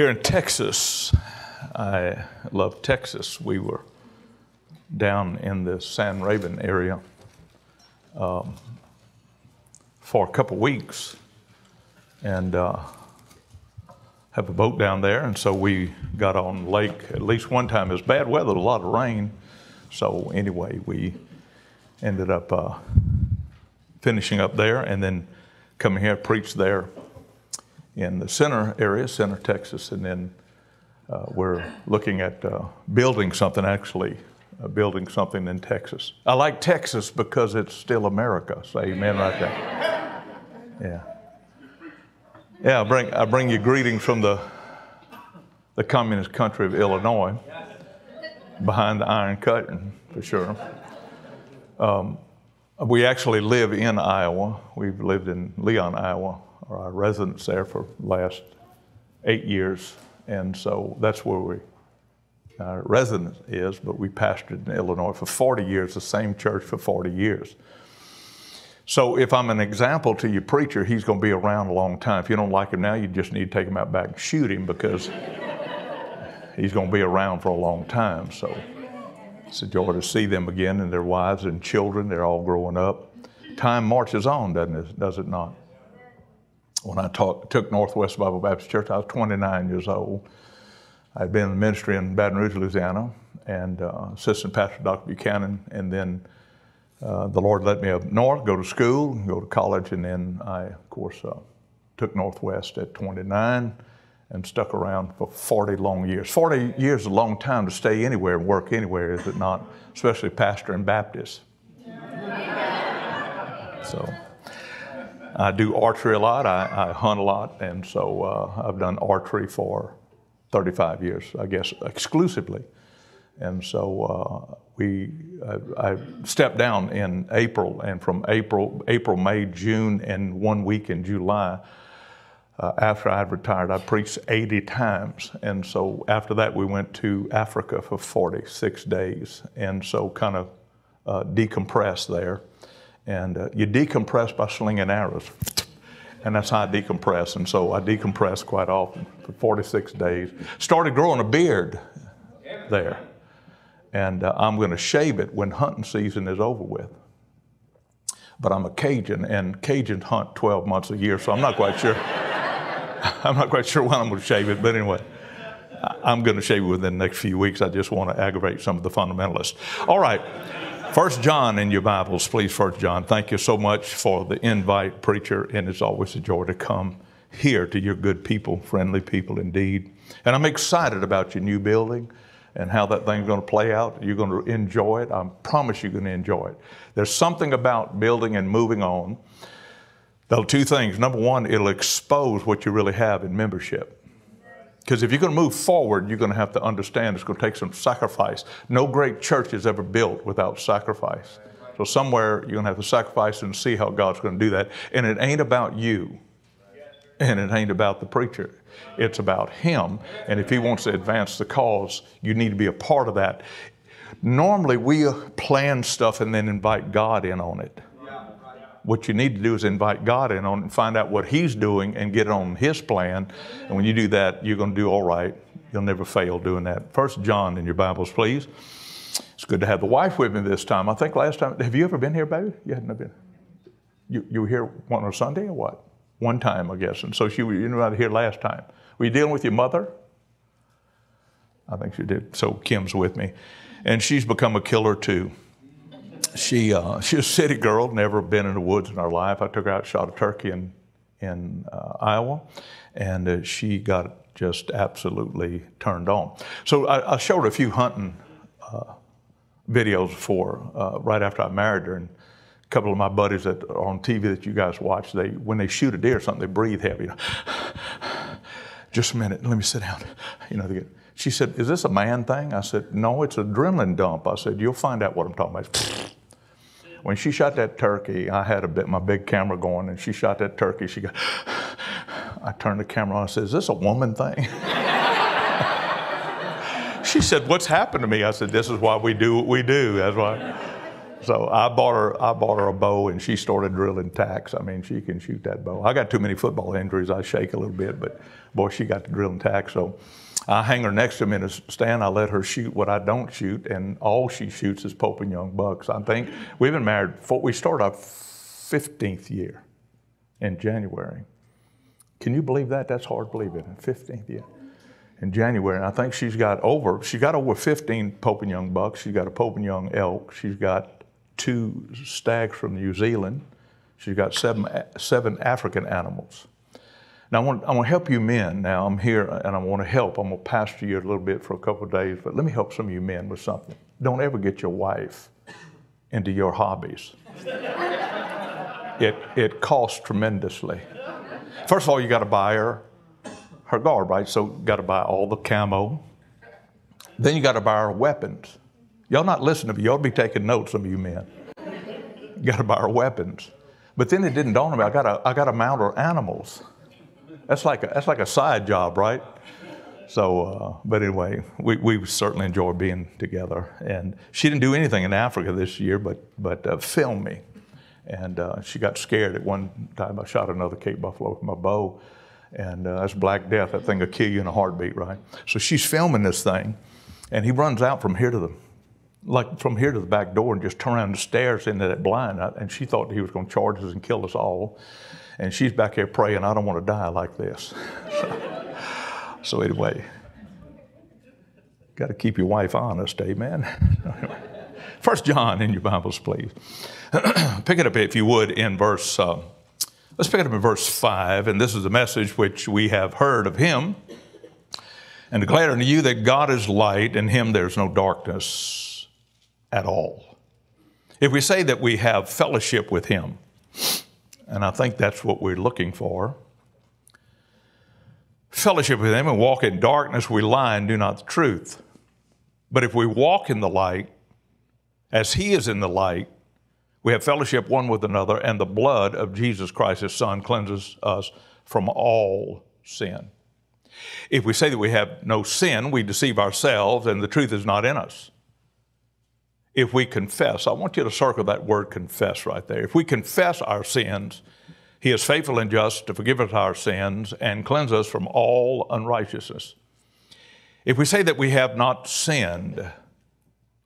here in Texas. I love Texas. We were down in the Sam Rayburn area um, for a couple weeks and uh, have a boat down there. And so we got on lake at least one time. It was bad weather, a lot of rain. So anyway, we ended up uh, finishing up there and then coming here, preached there in the center area, center Texas, and then uh, we're looking at uh, building something, actually, uh, building something in Texas. I like Texas because it's still America. Say amen right there. Yeah. Yeah, I bring, I bring you greetings from the, the communist country of Illinois, behind the Iron Curtain, for sure. Um, we actually live in Iowa. We've lived in Leon, Iowa, our residence there for the last eight years. And so that's where we, our residence is, but we pastored in Illinois for 40 years, the same church for 40 years. So if I'm an example to your preacher, he's going to be around a long time. If you don't like him now, you just need to take him out back and shoot him because he's going to be around for a long time. So it's a joy to see them again and their wives and children. They're all growing up. Time marches on, doesn't it? Does it not? When I taught, took Northwest Bible Baptist Church, I was 29 years old. I'd been in ministry in Baton Rouge, Louisiana, and uh, assistant pastor Dr. Buchanan, and then uh, the Lord led me up north, go to school, go to college, and then I, of course, uh, took Northwest at 29 and stuck around for 40 long years. 40 years is a long time to stay anywhere and work anywhere, is it not? Especially pastor and Baptist. So I do archery a lot, I, I hunt a lot, and so uh, I've done archery for 35 years, I guess, exclusively. And so uh, we, I, I, stepped down in April, and from April, April, May, June, and one week in July, uh, after I had retired, I preached 80 times. And so after that, we went to Africa for 46 days. And so kind of uh, decompressed there. And uh, you decompress by slinging arrows. And that's how I decompress. And so I decompressed quite often for 46 days. Started growing a beard there. And uh, I'm going to shave it when hunting season is over with but I'm a Cajun, and Cajuns hunt 12 months a year, so I'm not quite sure. I'm not quite sure when I'm going to shave it, but anyway, I'm going to shave it within the next few weeks. I just want to aggravate some of the fundamentalists. All right. First John in your Bibles, please. First John. Thank you so much for the invite, preacher, and it's always a joy to come here to your good people, friendly people indeed. And I'm excited about your new building and how that thing's going to play out. You're going to enjoy it. I promise you're going to enjoy it. There's something about building and moving on That'll two things. Number one, it'll expose what you really have in membership. Because if you're going to move forward, you're going to have to understand it's going to take some sacrifice. No great church is ever built without sacrifice. So somewhere you're going to have to sacrifice and see how God's going to do that. And it ain't about you. And it ain't about the preacher. It's about him. And if he wants to advance the cause, you need to be a part of that. Normally we plan stuff and then invite God in on it what you need to do is invite God in on and find out what He's doing and get on His plan. And when you do that, you're going to do all right. You'll never fail doing that. First John in your Bibles, please. It's good to have the wife with me this time. I think last time, have you ever been here, baby? You hadn't been. You, you were here one on Sunday or what? One time, I guess. And so she, was not here last time. Were you dealing with your mother? I think she did. So Kim's with me. And she's become a killer too she uh, she's a city girl, never been in the woods in her life. I took her out, shot a turkey in in uh, Iowa, and uh, she got just absolutely turned on. So I, I showed her a few hunting uh, videos for uh, right after I married her, and a couple of my buddies that are on TV that you guys watch, they when they shoot a deer or something, they breathe heavy. just a minute, let me sit down. You know, they get, she said, Is this a man thing? I said, No, it's adrenaline dump. I said, You'll find out what I'm talking about. When she shot that turkey, I had a bit my big camera going, and she shot that turkey. She got, I turned the camera on. I said, "Is this a woman thing?" she said, "What's happened to me?" I said, "This is why we do what we do. That's why." So I bought her, I bought her a bow, and she started drilling tacks. I mean, she can shoot that bow. I got too many football injuries. I shake a little bit, but boy, she got to drilling tacks. So I hang her next to me in a stand. I let her shoot what I don't shoot, and all she shoots is Pope and Young bucks. I think we've been married. For, we start our 15th year in January. Can you believe that? That's hard to believe it. 15th year in January, and I think she's got over. She got over 15 Pope and Young bucks. She's got a Pope and Young elk. She's got two stags from New Zealand. She's got seven seven African animals. Now, I want, I want to help you men. Now, I'm here uh, and I want to help. I'm going to pastor you a little bit for a couple of days, but let me help some of you men with something. Don't ever get your wife into your hobbies. it, it costs tremendously. First of all, you got to buy her her garb, right? So, got to buy all the camo. Then you got to buy her weapons. Y'all not listening to me. Y'all be taking notes, some of you men. You got to buy her weapons. But then it didn't dawn on me. I got to, I got to mount her animals. That's like a, that's like a side job, right? So, uh, but anyway, we, we certainly enjoy being together. And she didn't do anything in Africa this year, but but uh, film me. And uh, she got scared at one time. I shot another Cape buffalo with my bow, and uh, that's Black Death. That thing will kill you in a heartbeat, right? So she's filming this thing, and he runs out from here to the like from here to the back door and just turn around and stares into that blind. And she thought he was going to charge us and kill us all and she's back here praying, I don't want to die like this. so, so anyway, got to keep your wife honest, amen. First John in your Bibles, please. pick it up, if you would, in verse. Uh, let's pick it up in verse five, and this is the message which we have heard of Him, and declare unto you that God is light, and Him there's no darkness at all. If we say that we have fellowship with Him, and I think that's what we're looking for. Fellowship with Him and walk in darkness, we lie and do not the truth. But if we walk in the light, as He is in the light, we have fellowship one with another, and the blood of Jesus Christ, His Son, cleanses us from all sin. If we say that we have no sin, we deceive ourselves, and the truth is not in us if we confess. I want you to circle that word confess right there. If we confess our sins, He is faithful and just to forgive us our sins and cleanse us from all unrighteousness. If we say that we have not sinned,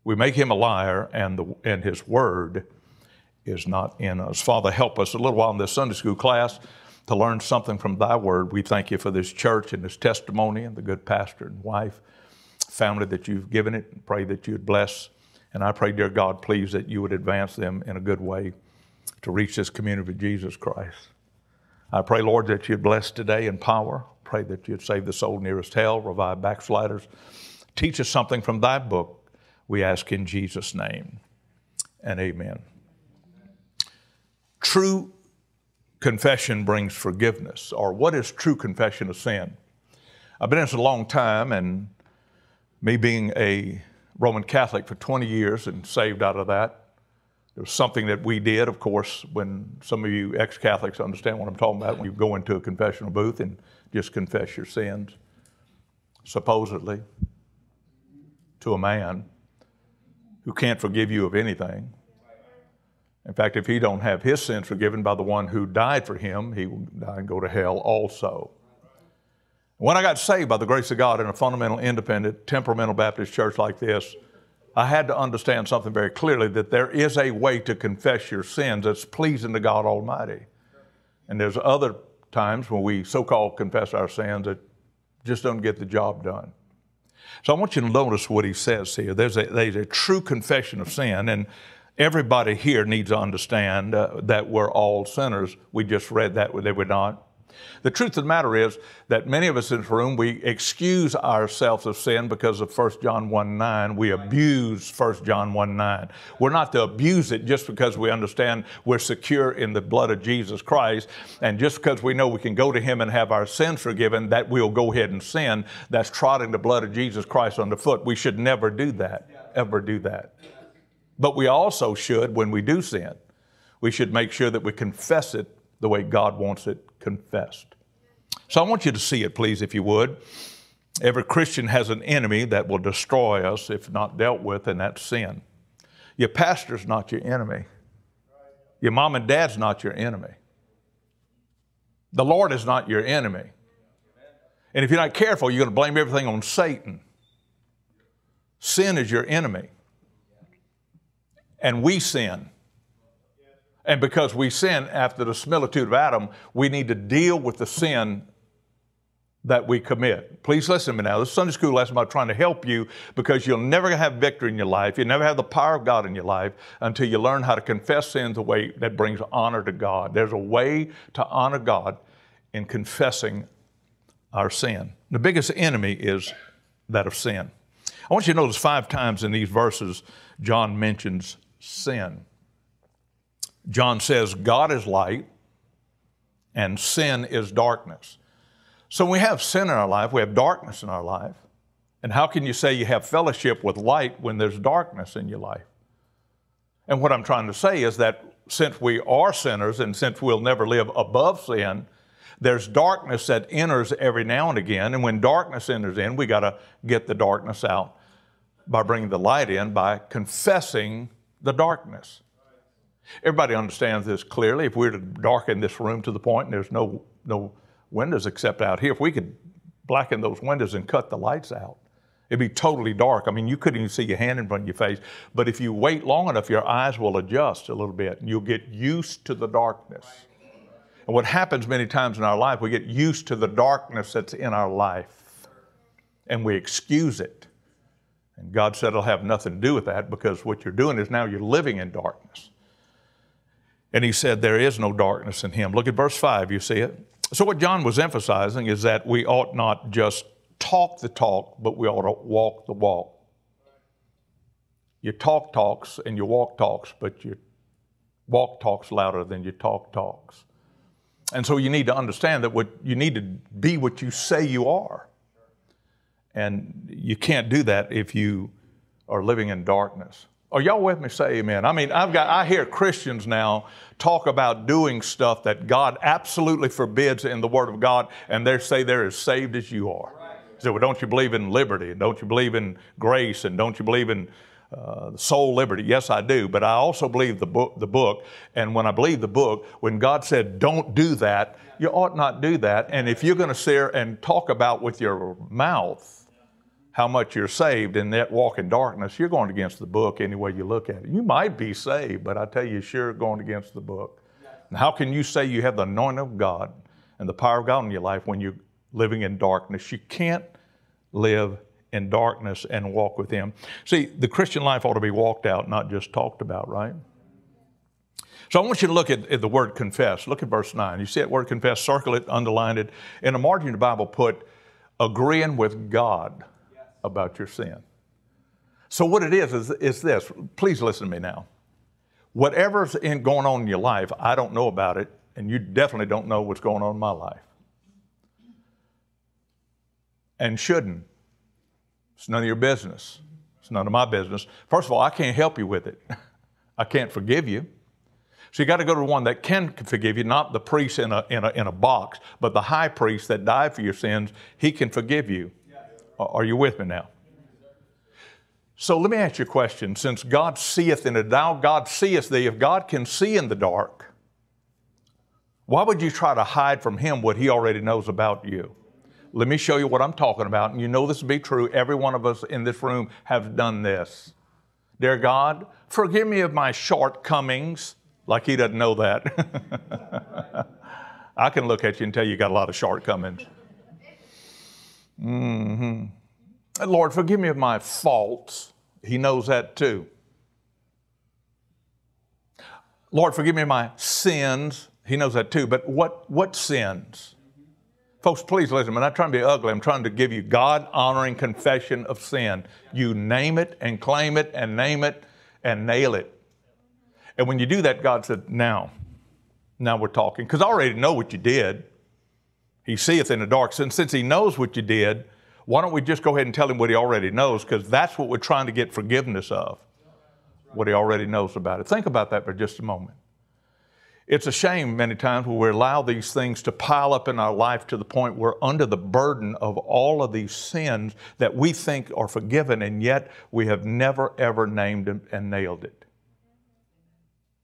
we make Him a liar and, the, and His word is not in us. Father, help us a little while in this Sunday school class to learn something from Thy word. We thank you for this church and this testimony and the good pastor and wife, family that you've given it, and pray that you'd bless and I pray, dear God, please that you would advance them in a good way to reach this community of Jesus Christ. I pray, Lord, that you'd bless today in power. Pray that you'd save the soul nearest hell, revive backsliders. Teach us something from thy book, we ask in Jesus' name. And amen. True confession brings forgiveness, or what is true confession of sin? I've been in this a long time, and me being a Roman Catholic for 20 years and saved out of that. It was something that we did, of course, when some of you ex Catholics understand what I'm talking about, when you go into a confessional booth and just confess your sins, supposedly, to a man who can't forgive you of anything. In fact, if he don't have his sins forgiven by the one who died for him, he will die and go to hell also. When I got saved by the grace of God in a fundamental, independent, temperamental Baptist church like this, I had to understand something very clearly that there is a way to confess your sins that's pleasing to God Almighty. And there's other times when we so called confess our sins that just don't get the job done. So I want you to notice what he says here. There's a, there's a true confession of sin, and everybody here needs to understand uh, that we're all sinners. We just read that, they were not. The truth of the matter is that many of us in this room, we excuse ourselves of sin because of 1 John 1 9. We abuse 1 John 1 9. We're not to abuse it just because we understand we're secure in the blood of Jesus Christ. And just because we know we can go to Him and have our sins forgiven, that we'll go ahead and sin. That's trotting the blood of Jesus Christ underfoot. We should never do that, ever do that. But we also should, when we do sin, we should make sure that we confess it the way God wants it confessed. So I want you to see it, please, if you would. Every Christian has an enemy that will destroy us if not dealt with, and that's sin. Your pastor's not your enemy. Your mom and dad's not your enemy. The Lord is not your enemy. And if you're not careful, you're going to blame everything on Satan. Sin is your enemy. And we sin. And because we sin after the similitude of Adam, we need to deal with the sin that we commit. Please listen to me now. This Sunday school lesson about trying to help you because you'll never have victory in your life. You'll never have the power of God in your life until you learn how to confess sins the way that brings honor to God. There's a way to honor God in confessing our sin. The biggest enemy is that of sin. I want you to notice five times in these verses, John mentions sin. John says, God is light and sin is darkness. So we have sin in our life, we have darkness in our life. And how can you say you have fellowship with light when there's darkness in your life? And what I'm trying to say is that since we are sinners and since we'll never live above sin, there's darkness that enters every now and again. And when darkness enters in, we got to get the darkness out by bringing the light in, by confessing the darkness. Everybody understands this clearly. If we were to darken this room to the point and there's no, no windows except out here, if we could blacken those windows and cut the lights out, it'd be totally dark. I mean, you couldn't even see your hand in front of your face. But if you wait long enough, your eyes will adjust a little bit and you'll get used to the darkness. And what happens many times in our life, we get used to the darkness that's in our life and we excuse it. And God said it'll have nothing to do with that because what you're doing is now you're living in darkness. And he said, There is no darkness in him. Look at verse 5, you see it. So, what John was emphasizing is that we ought not just talk the talk, but we ought to walk the walk. You talk talks and you walk talks, but your walk talks louder than your talk talks. And so you need to understand that what you need to be what you say you are. And you can't do that if you are living in darkness. Are y'all with me? Say amen. I mean, I've got, I hear Christians now talk about doing stuff that God absolutely forbids in the Word of God, and they say they're as saved as you are. So, well, don't you believe in liberty? And don't you believe in grace? And don't you believe in uh, soul liberty? Yes, I do. But I also believe the book, the book. And when I believe the book, when God said, don't do that, you ought not do that. And if you're going to sit and talk about with your mouth, how much you're saved and that walk in darkness, you're going against the book any way you look at it. You might be saved, but I tell you, sure going against the book. And how can you say you have the anointing of God and the power of God in your life when you're living in darkness? You can't live in darkness and walk with Him. See, the Christian life ought to be walked out, not just talked about, right? So I want you to look at, at, the word confess. Look at verse 9. You see that word confess, circle it, underline it. In the margin of the Bible, put agreeing with God about your sin. So, what it is, is, is this. Please listen to me now. Whatever's in, going on in your life, I don't know about it, and you definitely don't know what's going on in my life. And shouldn't. It's none of your business. It's none of my business. First of all, I can't help you with it. I can't forgive you. So you got to go to one that can forgive you, not the priest in a, in, a, in a box, but the high priest that died for your sins. He can forgive you. Are you with me now? So let me ask you a question. Since God seeth in the dark, God seeth thee. If God can see in the dark, why would you try to hide from Him what He already knows about you? Let me show you what I'm talking about. And you know this to be true. Every one of us in this room have done this. Dear God, forgive me of my shortcomings. Like He doesn't know that. I can look at you and tell you got a lot of shortcomings. Mm-hmm. Lord, forgive me of my faults. He knows that too. Lord, forgive me of my sins. He knows that too. But what, what sins? Folks, please listen. I'm not trying to be ugly. I'm trying to give you God honoring confession of sin. You name it and claim it and name it and nail it. And when you do that, God said, Now, now we're talking. Because I already know what you did. He seeth in the dark. And since He knows what you did, why don't we just go ahead and tell Him what He already knows? Because that's what we're trying to get forgiveness of, what He already knows about it. Think about that for just a moment. It's a shame many times when we allow these things to pile up in our life to the point where we're under the burden of all of these sins that we think are forgiven, and yet we have never ever named them and nailed it.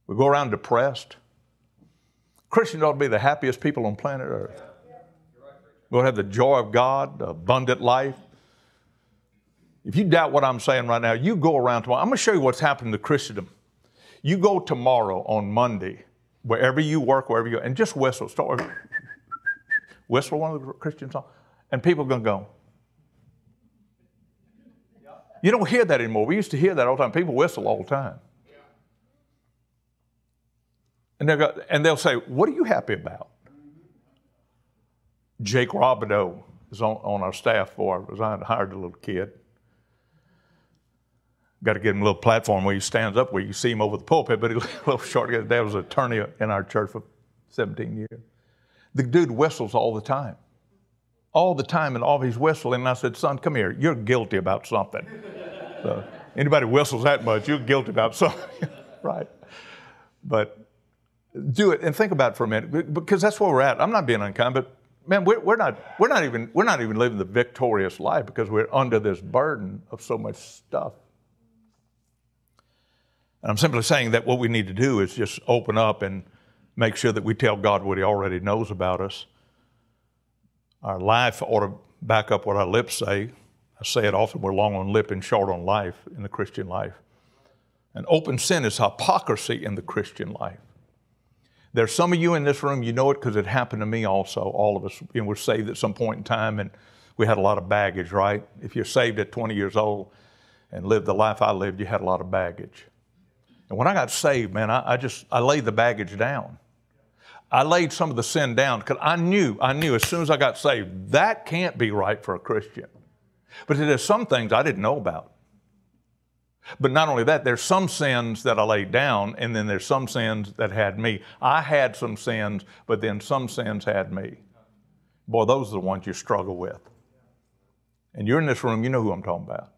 We go around depressed. Christians ought to be the happiest people on planet Earth. We'll have the joy of God, abundant life. If you doubt what I'm saying right now, you go around tomorrow. I'm going to show you what's happened to Christendom. You go tomorrow on Monday wherever you work, wherever you go, and just whistle. Start whistle one of the Christian songs, and people are going to go. You don't hear that anymore. We used to hear that all the time. People whistle all the time. And, they'll go, and they'll say, What are you happy about? Jake Robideau is on, on our staff for I hired a little kid got to get him a little platform where he stands up where you see him over the pulpit, but he's a little short. Dad was an attorney in our church for 17 years. The dude whistles all the time. All the time, and all he's whistling. And I said, Son, come here. You're guilty about something. so, anybody whistles that much, you're guilty about something, right? But do it and think about it for a minute because that's where we're at. I'm not being unkind, but man, we're, we're, not, we're, not even, we're not even living the victorious life because we're under this burden of so much stuff. And I'm simply saying that what we need to do is just open up and make sure that we tell God what He already knows about us. Our life ought to back up what our lips say. I say it often we're long on lip and short on life in the Christian life. And open sin is hypocrisy in the Christian life. There's some of you in this room, you know it because it happened to me also. All of us you know, were saved at some point in time and we had a lot of baggage, right? If you're saved at 20 years old and lived the life I lived, you had a lot of baggage. And when I got saved, man, I, I just, I laid the baggage down. I laid some of the sin down because I knew, I knew as soon as I got saved, that can't be right for a Christian. But there's some things I didn't know about. But not only that, there's some sins that I laid down, and then there's some sins that had me. I had some sins, but then some sins had me. Boy, those are the ones you struggle with. And you're in this room, you know who I'm talking about.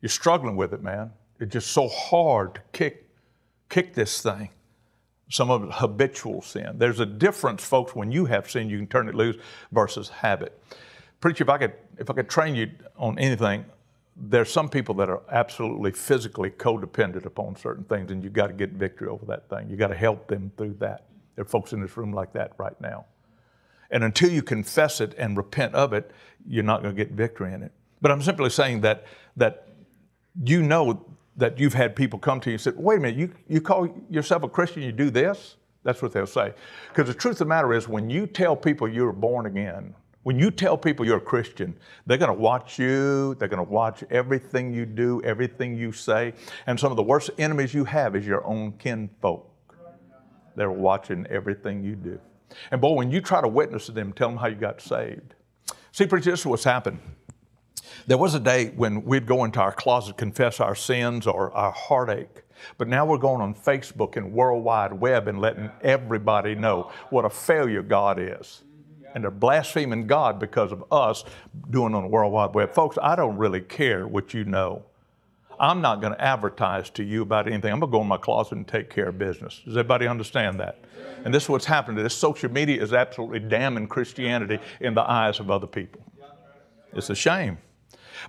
You're struggling with it, man. It's just so hard to kick, kick this thing. Some of it habitual sin. There's a difference, folks, when you have sin, you can turn it loose versus habit. Preacher, if I could, if I could train you on anything, there's some people that are absolutely physically codependent upon certain things, and you've got to get victory over that thing. You've got to help them through that. There are folks in this room like that right now. And until you confess it and repent of it, you're not going to get victory in it. But I'm simply saying that, that you know that you've had people come to you and say, wait a minute, you, you call yourself a Christian, you do this? That's what they'll say. Because the truth of the matter is, when you tell people you're born again, when you tell people you're a Christian, they're going to watch you, they're going to watch everything you do, everything you say. And some of the worst enemies you have is your own kinfolk. They're watching everything you do. And boy, when you try to witness to them, tell them how you got saved. See, preacher, this is what's happened. There was a day when we'd go into our closet, confess our sins or our heartache. But now we're going on Facebook and World Wide Web and letting everybody know what a failure God is. And they're blaspheming God because of us doing on the World Wide Web. Folks, I don't really care what you know. I'm not going to advertise to you about anything. I'm going to go in my closet and take care of business. Does everybody understand that? And this is what's happening. This social media is absolutely damning Christianity in the eyes of other people. It's a shame.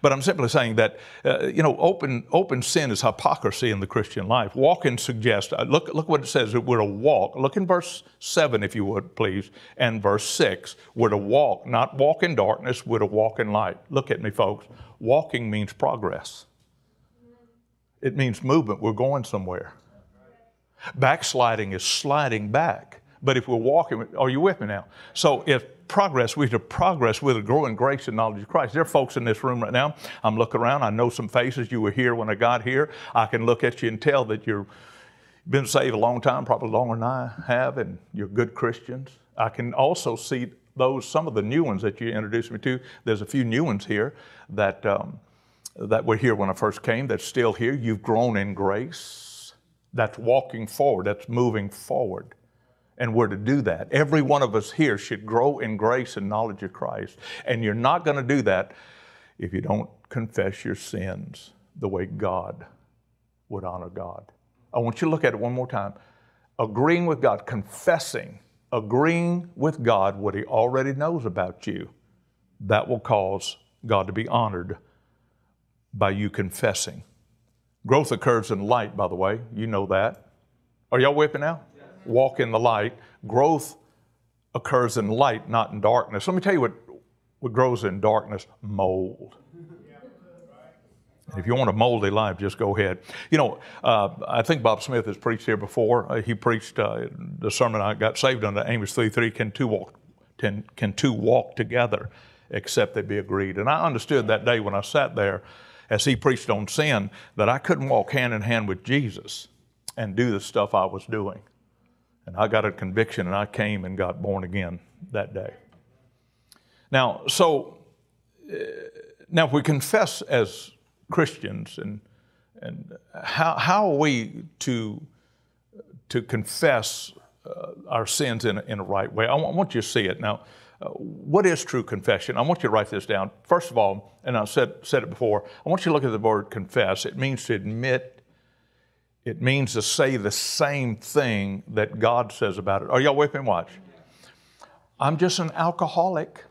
But I'm simply saying that, uh, you know, open, open sin is hypocrisy in the Christian life. Walking suggests, uh, look, look what it says, we're to walk. Look in verse 7, if you would, please, and verse 6. We're to walk, not walk in darkness, we're to walk in light. Look at me, folks. Walking means progress, it means movement. We're going somewhere. Backsliding is sliding back. But if we're walking, are you with me now? So if progress, we to progress with a growing grace and knowledge of Christ. There are folks in this room right now. I'm looking around. I know some faces. You were here when I got here. I can look at you and tell that you've been saved a long time, probably longer than I have, and you're good Christians. I can also see those, some of the new ones that you introduced me to. There's a few new ones here that, um, that were here when I first came that's still here. You've grown in grace. That's walking forward, that's moving forward. And we're to do that. Every one of us here should grow in grace and knowledge of Christ. And you're not going to do that if you don't confess your sins the way God would honor God. I want you to look at it one more time. Agreeing with God, confessing, agreeing with God what He already knows about you, that will cause God to be honored by you confessing. Growth occurs in light, by the way. You know that. Are y'all whipping now? Walk in the light. Growth occurs in light, not in darkness. Let me tell you what, what grows in darkness mold. If you want a moldy life, just go ahead. You know, uh, I think Bob Smith has preached here before. Uh, he preached uh, the sermon I got saved under Amos 3 3 can two, walk, can two walk together except they be agreed. And I understood that day when I sat there as he preached on sin that I couldn't walk hand in hand with Jesus and do the stuff I was doing. And I got a conviction and I came and got born again that day. Now, so, uh, now if we confess as Christians and, and how, how are we to, to confess uh, our sins in a, in a right way? I want, you to see it. Now, uh, what is true confession? I want you to write this down. First of all, and I said, said it before, I want you to look at the word confess. It means to admit, it means to say the same thing that God says about it. Are y'all with me? Watch. I'm just an alcoholic.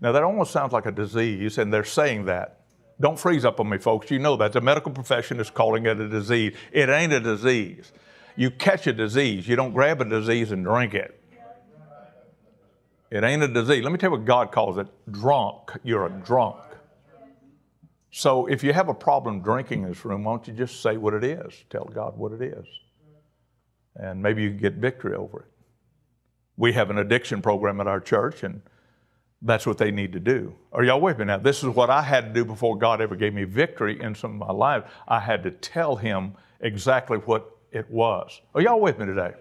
Now, that almost sounds like a disease, and they're saying that. Don't freeze up on me, folks. You know that. The medical profession is calling it a disease. It ain't a disease. You catch a disease, you don't grab a disease and drink it. It ain't a disease. Let me tell you what God calls it drunk. You're a drunk. So if you have a problem drinking in this room, why don't you just say what it is? Tell God what it is. And maybe you can get victory over it. We have an addiction program at our church, and that's what they need to do. Are y'all with me now? This is what I had to do before God ever gave me victory in some of my life. I had to tell Him exactly what it was. Are y'all with me today?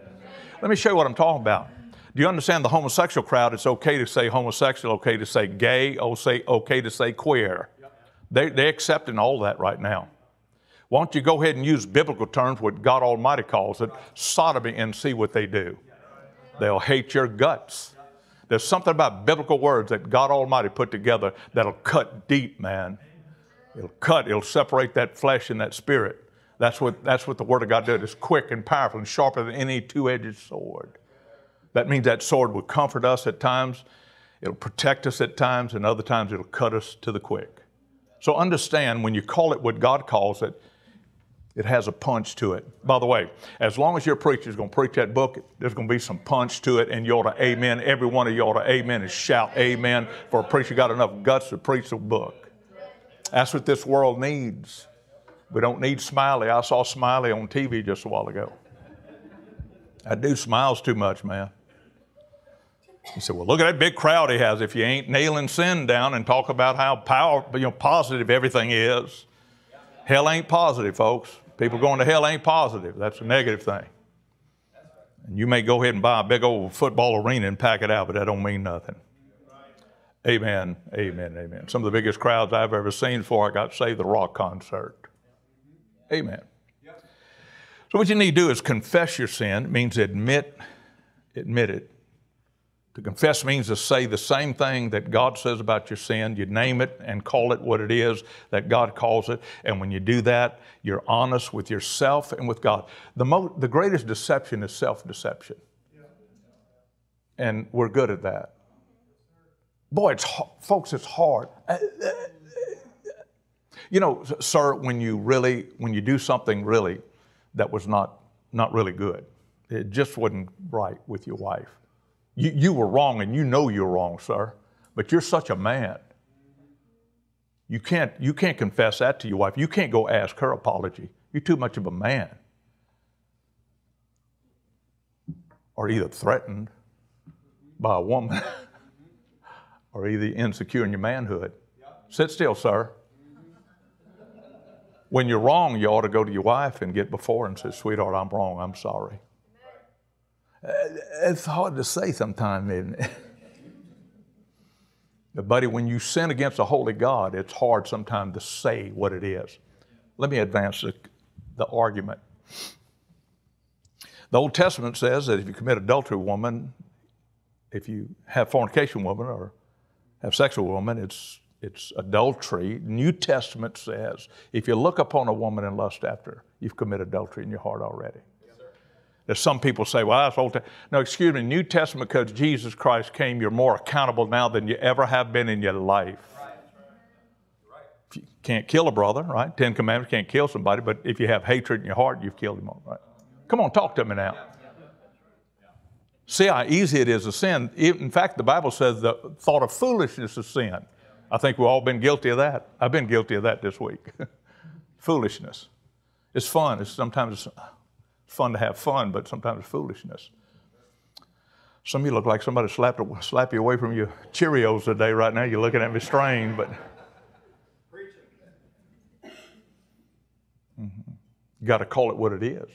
Let me show you what I'm talking about. Do you understand the homosexual crowd? It's okay to say homosexual, okay to say gay, oh, okay to say queer. They, they're accepting all that right now. Why don't you go ahead and use biblical terms, what God Almighty calls it, sodomy, and see what they do? They'll hate your guts. There's something about biblical words that God Almighty put together that'll cut deep, man. It'll cut, it'll separate that flesh and that spirit. That's what, that's what the Word of God does. It's quick and powerful and sharper than any two edged sword. That means that sword will comfort us at times, it'll protect us at times, and other times it'll cut us to the quick. So understand when you call it what God calls it, it has a punch to it. By the way, as long as your preacher is going to preach that book, there's going to be some punch to it, and you ought to amen. Every one of you ought to amen and shout amen for a preacher got enough guts to preach the book. That's what this world needs. We don't need Smiley. I saw Smiley on TV just a while ago. That dude smiles too much, man. He said, Well, look at that big crowd he has. If you ain't nailing sin down and talk about how power, you know, positive everything is, hell ain't positive, folks. People going to hell ain't positive. That's a negative thing. And you may go ahead and buy a big old football arena and pack it out, but that don't mean nothing. Amen, amen, amen. Some of the biggest crowds I've ever seen before I got saved the rock concert. Amen. So what you need to do is confess your sin. It means admit, admit it. To confess means to say the same thing that God says about your sin. You name it and call it what it is that God calls it. And when you do that, you're honest with yourself and with God. The, mo- the greatest deception is self deception. And we're good at that. Boy, it's folks, it's hard. You know, sir, when you really, when you do something really that was not, not really good, it just wasn't right with your wife you, you were wrong and you know you're wrong, sir, but you're such a man. You can't, you can't confess that to your wife. You can't go ask her apology. You're too much of a man. Or either threatened by a woman or either insecure in your manhood. Sit still, sir. When you're wrong, you ought to go to your wife and get before and say, Sweetheart, I'm wrong. I'm sorry. It's hard to say sometimes, isn't it? Buddy, when you sin against a holy God, it's hard sometimes to say what it is. Let me advance the, the argument. The Old Testament says that if you commit adultery, woman, if you have fornication, woman, or have sex with a woman, it's it's adultery. New Testament says if you look upon a woman and lust after her, you've committed adultery in your heart already. There's some people say, well, that's Old Testament. No, excuse me, New Testament, because Jesus Christ came, you're more accountable now than you ever have been in your life. You can't kill a brother, right? Ten Commandments can't kill somebody, but if you have hatred in your heart, you've killed him, right? Come on, talk to me now. See how easy it is to sin. In fact, the Bible says the thought of foolishness is sin. I think we've all been guilty of that. I've been guilty of that this week. foolishness. It's fun. It's sometimes fun to have fun, but sometimes foolishness. Some of you look like somebody slapped, slapped you away from your Cheerios today right now. You're looking at me strange, but. You got to call it what it is.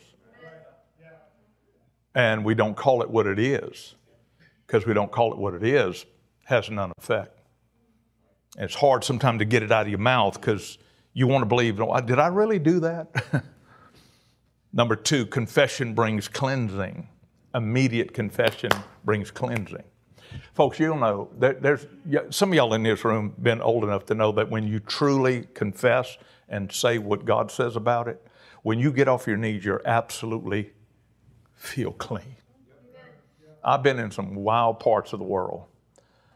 And we don't call it what it is because we don't call it what it is, has none effect. And it's hard sometimes to get it out of your mouth because you want to believe, oh, did I really do that? Number two, confession brings cleansing. Immediate confession brings cleansing. Folks, you'll know, there, there's, some of y'all in this room been old enough to know that when you truly confess and say what God says about it, when you get off your knees, you're absolutely feel clean. I've been in some wild parts of the world.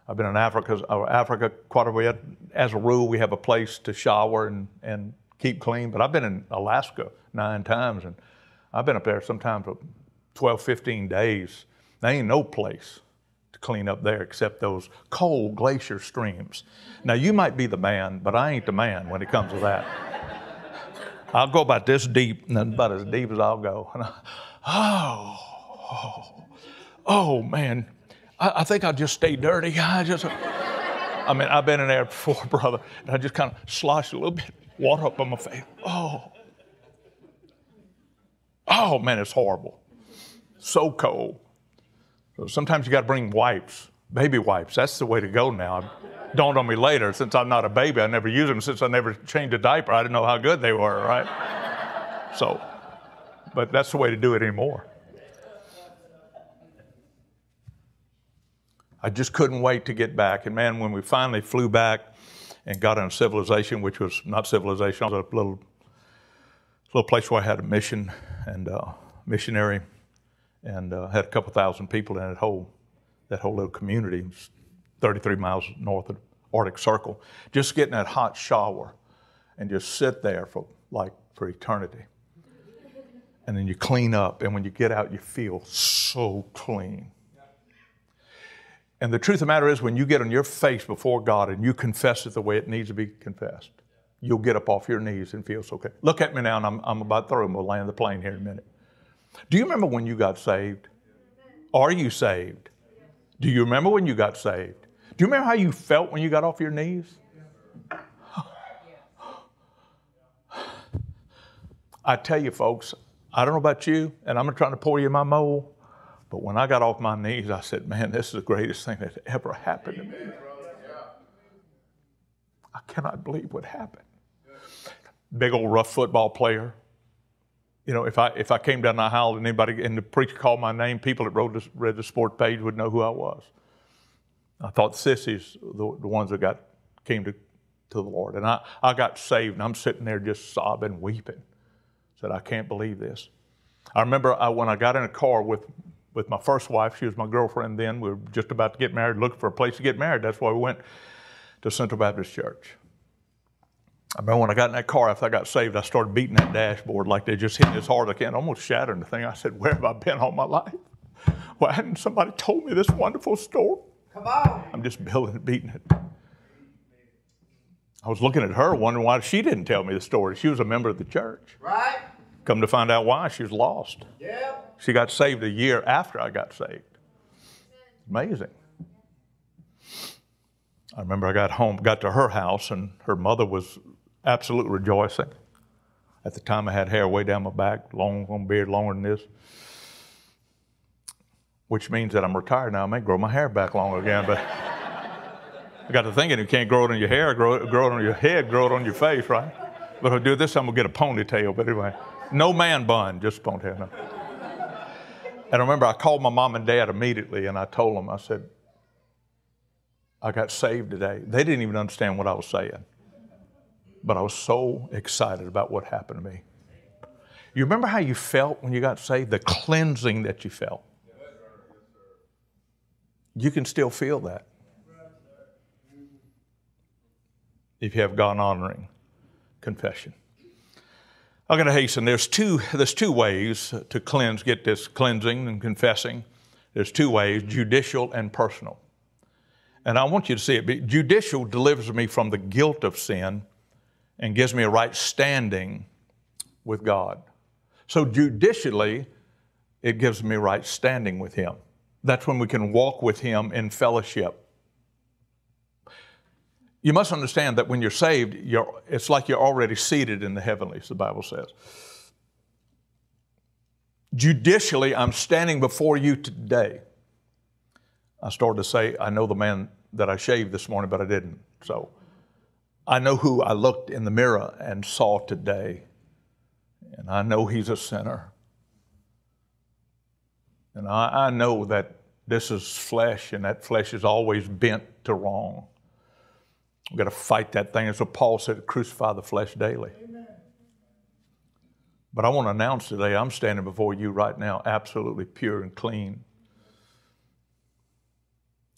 I've been in Africa, uh, Africa quite a bit. As a rule, we have a place to shower and, and keep clean. But I've been in Alaska nine times, and I've been up there sometimes for 12, 15 days. There ain't no place to clean up there except those cold glacier streams. Now, you might be the man, but I ain't the man when it comes to that. I'll go about this deep, about as deep as I'll go. And I, oh, oh, oh, man, I, I think I'll just stay dirty. I just, I mean, I've been in there before, brother, and I just kind of sloshed a little bit water up on my face. Oh, oh man, it's horrible. So cold. So sometimes you got to bring wipes, baby wipes. That's the way to go now. dawned on me later, since I'm not a baby, I never use them. Since I never changed a diaper, I didn't know how good they were, right? So, but that's the way to do it anymore. I just couldn't wait to get back. And man, when we finally flew back and got in civilization, which was not civilization, it was a little, little place where I had a mission and uh, missionary, and uh, had a couple thousand people in that whole that whole little community, 33 miles north of Arctic Circle. Just getting that hot shower and just sit there for like for eternity. And then you clean up, and when you get out, you feel so clean. And the truth of the matter is, when you get on your face before God and you confess it the way it needs to be confessed, you'll get up off your knees and feel so okay. Look at me now, and I'm, I'm about through, and we'll land the plane here in a minute. Do you remember when you got saved? Are you saved? Do you remember when you got saved? Do you remember how you felt when you got off your knees? I tell you, folks, I don't know about you, and I'm not trying to pour you my mold, but when I got off my knees, I said, Man, this is the greatest thing that ever happened to me. I cannot believe what happened. Big old rough football player. You know, if I if I came down the aisle and anybody and the preacher called my name, people that wrote read the sport page would know who I was. I thought sissies, the, the ones that got came to, to the Lord, and I, I got saved, and I'm sitting there just sobbing, weeping. Said, I can't believe this. I remember I, when I got in a car with with my first wife. She was my girlfriend then. We were just about to get married, looking for a place to get married. That's why we went to Central Baptist Church. I remember when I got in that car after I got saved, I started beating that dashboard like they just hit me as hard as I can, almost shattering the thing. I said, Where have I been all my life? Why hadn't somebody told me this wonderful story? Come on. I'm just building it, beating it. I was looking at her, wondering why she didn't tell me the story. She was a member of the church. Right. Come to find out why, she was lost. Yeah. She got saved a year after I got saved. Amazing. I remember I got home, got to her house, and her mother was absolutely rejoicing. At the time, I had hair way down my back, long, long beard, longer than this, which means that I'm retired now. I may grow my hair back long again, but I got to thinking you can't grow it on your hair, grow it, grow it on your head, grow it on your face, right? But if I do this, I'm gonna get a ponytail. But anyway, no man bun, just ponytail. No. And I remember I called my mom and dad immediately and I told them, I said, I got saved today. They didn't even understand what I was saying. But I was so excited about what happened to me. You remember how you felt when you got saved? The cleansing that you felt. You can still feel that if you have God honoring confession. I'm going to hasten. There's two, there's two ways to cleanse, get this cleansing and confessing. There's two ways judicial and personal. And I want you to see it. Judicial delivers me from the guilt of sin and gives me a right standing with God. So, judicially, it gives me right standing with Him. That's when we can walk with Him in fellowship. You must understand that when you're saved, you're, it's like you're already seated in the heavenlies, the Bible says. Judicially, I'm standing before you today. I started to say, I know the man that I shaved this morning, but I didn't. So I know who I looked in the mirror and saw today. And I know he's a sinner. And I, I know that this is flesh, and that flesh is always bent to wrong. We've got to fight that thing. As what Paul said, crucify the flesh daily. Amen. But I want to announce today, I'm standing before you right now, absolutely pure and clean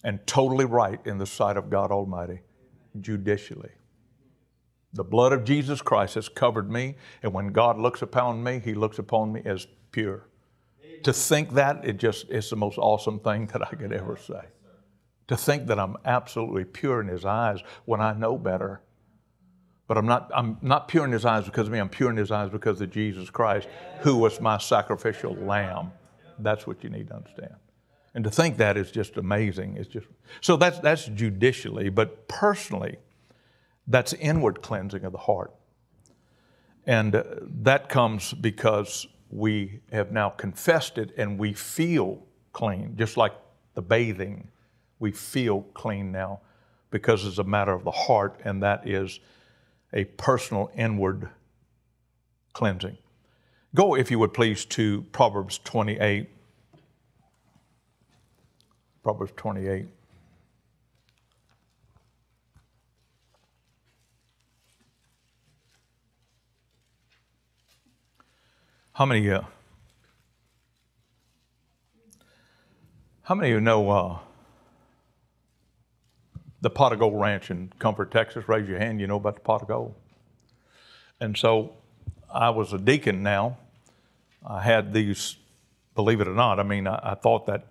and totally right in the sight of God Almighty, judicially. The blood of Jesus Christ has covered me, and when God looks upon me, He looks upon me as pure. To think that, it just is the most awesome thing that I could ever say. To think that I'm absolutely pure in His eyes when I know better. But I'm not, I'm not pure in His eyes because of me, I'm pure in His eyes because of Jesus Christ, who was my sacrificial lamb. That's what you need to understand. And to think that is just amazing. It's just so that's that's judicially, but personally, that's inward cleansing of the heart. And uh, that comes because we have now confessed it and we feel clean, just like the bathing. We feel clean now because it's a matter of the heart, and that is a personal inward cleansing. Go, if you would please, to Proverbs 28. Proverbs 28. How many, uh, how many of you know uh, the Pot of Gold Ranch in Comfort, Texas? Raise your hand. You know about the Pot of Gold. And so I was a deacon now. I had these, believe it or not, I mean, I, I thought that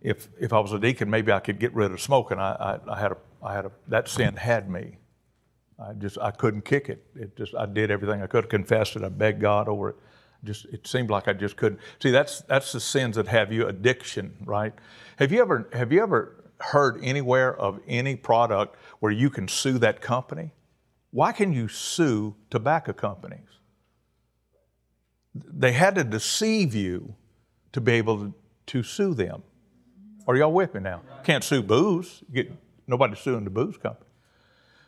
if if I was a deacon, maybe I could get rid of smoking. I, I, I had a I had a that sin had me. I just I couldn't kick it. It just I did everything I could, confessed it. I begged God over it. Just it seemed like I just couldn't. See, that's that's the sins that have you addiction, right? Have you ever have you ever heard anywhere of any product where you can sue that company? Why can you sue tobacco companies? They had to deceive you to be able to, to sue them. Are y'all with me now? Can't sue booze. Get, nobody's suing the booze company.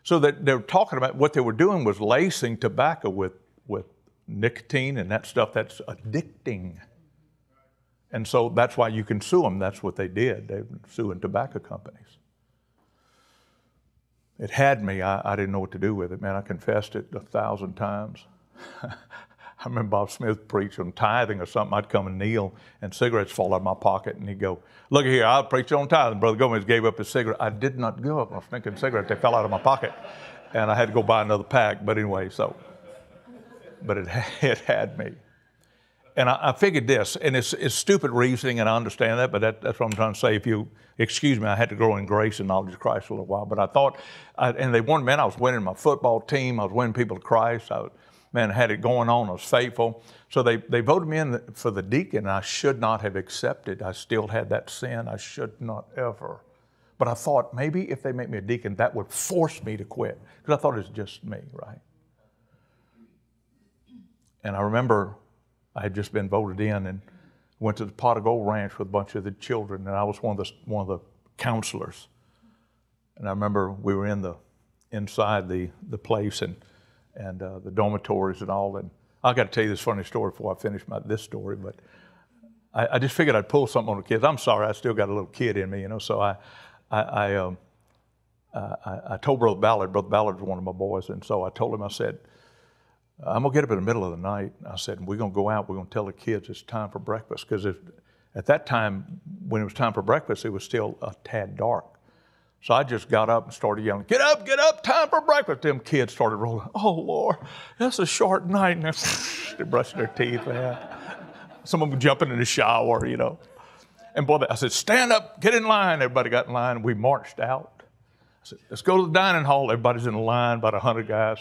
So that they're talking about what they were doing was lacing tobacco with, with nicotine and that stuff that's addicting. And so that's why you can sue them. That's what they did. They were suing tobacco companies. It had me. I, I didn't know what to do with it, man. I confessed it a thousand times. I remember Bob Smith preached on tithing or something. I'd come and kneel, and cigarettes fall out of my pocket, and he'd go, "Look here, I'll preach on tithing." Brother Gomez gave up his cigarette. I did not give up my stinking cigarette. They fell out of my pocket, and I had to go buy another pack. But anyway, so, but it it had me, and I, I figured this, and it's, it's stupid reasoning, and I understand that, but that, that's what I'm trying to say. If you excuse me, I had to grow in grace and knowledge of Christ for a little while. But I thought, I, and they wanted, man, I was winning my football team. I was winning people to Christ. I man, had it going on. I was faithful. So they, they voted me in for the deacon. I should not have accepted. I still had that sin. I should not ever. But I thought maybe if they make me a deacon, that would force me to quit. Because I thought it was just me, right? And I remember I had just been voted in and went to the Pot of Gold Ranch with a bunch of the children, and I was one of the, one of the counselors. And I remember we were in the inside the the place and and uh, the dormitories and all. And I got to tell you this funny story before I finish my this story, but I, I, just figured I'd pull something on the kids. I'm sorry, I still got a little kid in me, you know. So I I I, um, I, I told Brother Ballard. Brother Ballard's one of my boys, and so I told him I said. I'm gonna get up in the middle of the night. I said, we're gonna go out. We're gonna tell the kids it's time for breakfast because at that time, when it was time for breakfast, it was still a tad dark. So I just got up and started yelling, Get up, get up, time for breakfast. Them kids started rolling, Oh, Lord, that's a short night. And they're brushing their teeth. Man. Some of them jumping in the shower, you know. And boy, I said, Stand up, get in line. Everybody got in line. We marched out. I said, Let's go to the dining hall. Everybody's in line, about a 100 guys.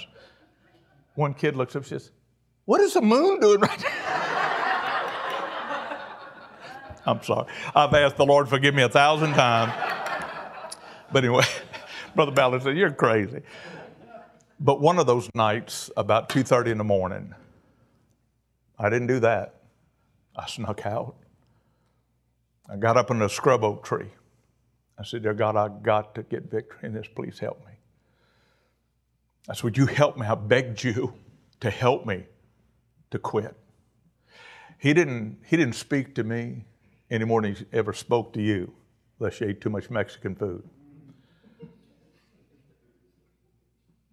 One kid looks up and says, What is the moon doing right now? I'm sorry. I've asked the Lord forgive me a thousand times. But anyway, Brother Ballard said, You're crazy. But one of those nights, about 2:30 in the morning, I didn't do that. I snuck out. I got up in a scrub oak tree. I said, Dear God, I got to get victory in this. Please help me. I said, Would you help me? I begged you to help me to quit. He didn't, he didn't speak to me any more than he ever spoke to you, unless you ate too much Mexican food.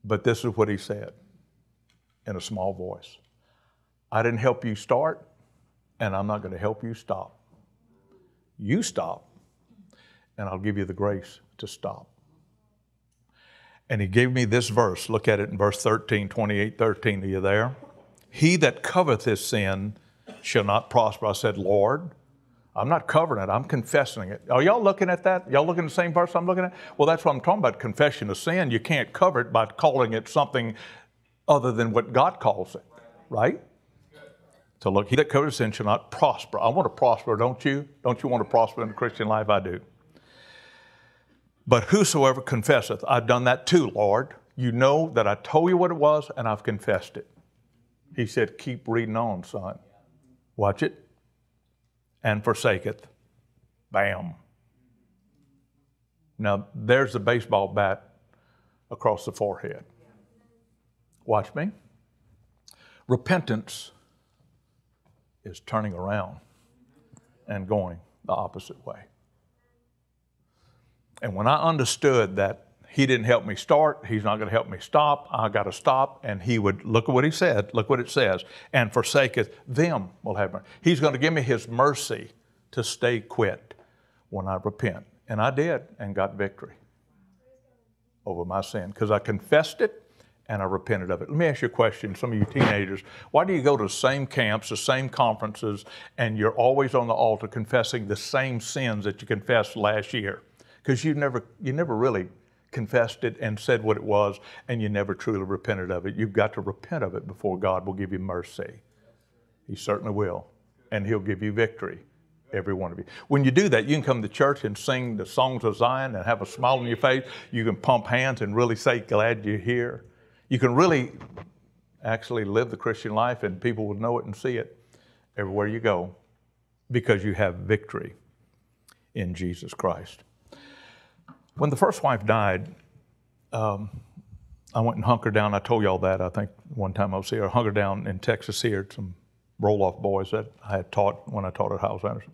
But this is what he said in a small voice I didn't help you start, and I'm not going to help you stop. You stop, and I'll give you the grace to stop. And he gave me this verse. Look at it in verse 13, 28, 13. Are you there? He that covereth his sin shall not prosper. I said, Lord, I'm not covering it, I'm confessing it. Are y'all looking at that? Y'all looking at the same verse I'm looking at? Well, that's what I'm talking about confession of sin. You can't cover it by calling it something other than what God calls it, right? So look, he that covereth sin shall not prosper. I want to prosper, don't you? Don't you want to prosper in the Christian life? I do. But whosoever confesseth, I've done that too, Lord. You know that I told you what it was and I've confessed it. He said, Keep reading on, son. Watch it and forsaketh. Bam. Now, there's the baseball bat across the forehead. Watch me. Repentance is turning around and going the opposite way. And when I understood that he didn't help me start, he's not going to help me stop, I got to stop, and he would, look at what he said, look what it says, and forsaketh them will have mercy. He's going to give me his mercy to stay quit when I repent. And I did and got victory over my sin because I confessed it and I repented of it. Let me ask you a question, some of you teenagers. Why do you go to the same camps, the same conferences, and you're always on the altar confessing the same sins that you confessed last year? Because you never, you never really confessed it and said what it was, and you never truly repented of it. You've got to repent of it before God will give you mercy. He certainly will, and He'll give you victory every one of you. When you do that, you can come to church and sing the songs of Zion and have a smile on your face. You can pump hands and really say, Glad you're here. You can really actually live the Christian life, and people will know it and see it everywhere you go because you have victory in Jesus Christ. When the first wife died, um, I went and hunkered down. I told y'all that. I think one time I was here, I hunkered down in Texas here at some roll off boys that I had taught when I taught at Hyles-Anderson.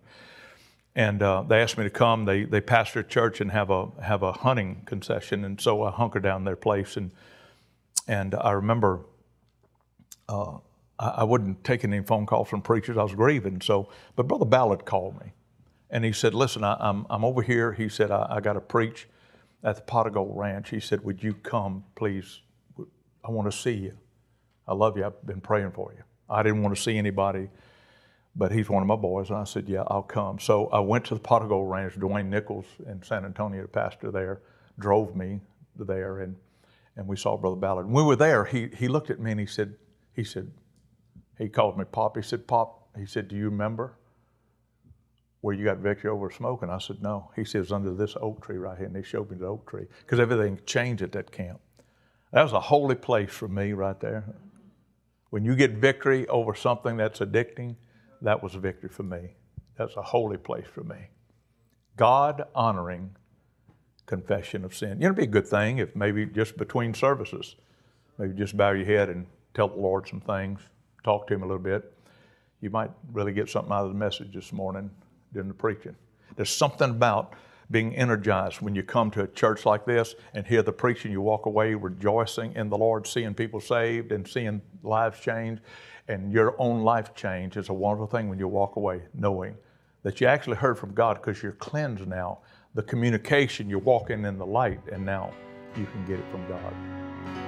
And uh, they asked me to come. They, they pastor a church and have a, have a hunting concession. And so I hunkered down their place. And, and I remember uh, I, I wasn't taking any phone calls from preachers. I was grieving. So, but Brother Ballard called me. And he said, Listen, I, am I'm, I'm over here. He said, I, I got to preach at the Pot of Gold Ranch. He said, Would you come, please? I want to see you. I love you. I've been praying for you. I didn't want to see anybody, but he's one of my boys. And I said, Yeah, I'll come. So I went to the Pot of Gold Ranch. Dwayne Nichols in San Antonio, the pastor there, drove me there, and, and we saw Brother Ballard. When we were there, he, he looked at me and he said, he said, he called me Pop. He said, Pop, he said, Do you remember where you got victory over smoking? I said, No. He says, Under this oak tree right here. And he showed me the oak tree because everything changed at that camp. That was a holy place for me right there. When you get victory over something that's addicting, that was victory for me. That's a holy place for me. God honoring confession of sin. You know, it'd be a good thing if maybe just between services, maybe just bow your head and tell the Lord some things, talk to Him a little bit. You might really get something out of the message this morning during the preaching. There's something about being energized when you come to a church like this and hear the preaching, you walk away rejoicing in the Lord, seeing people saved and seeing lives change, and your own life change is a wonderful thing when you walk away knowing that you actually heard from God because you're cleansed now. The communication, you're walking in the light, and now you can get it from God.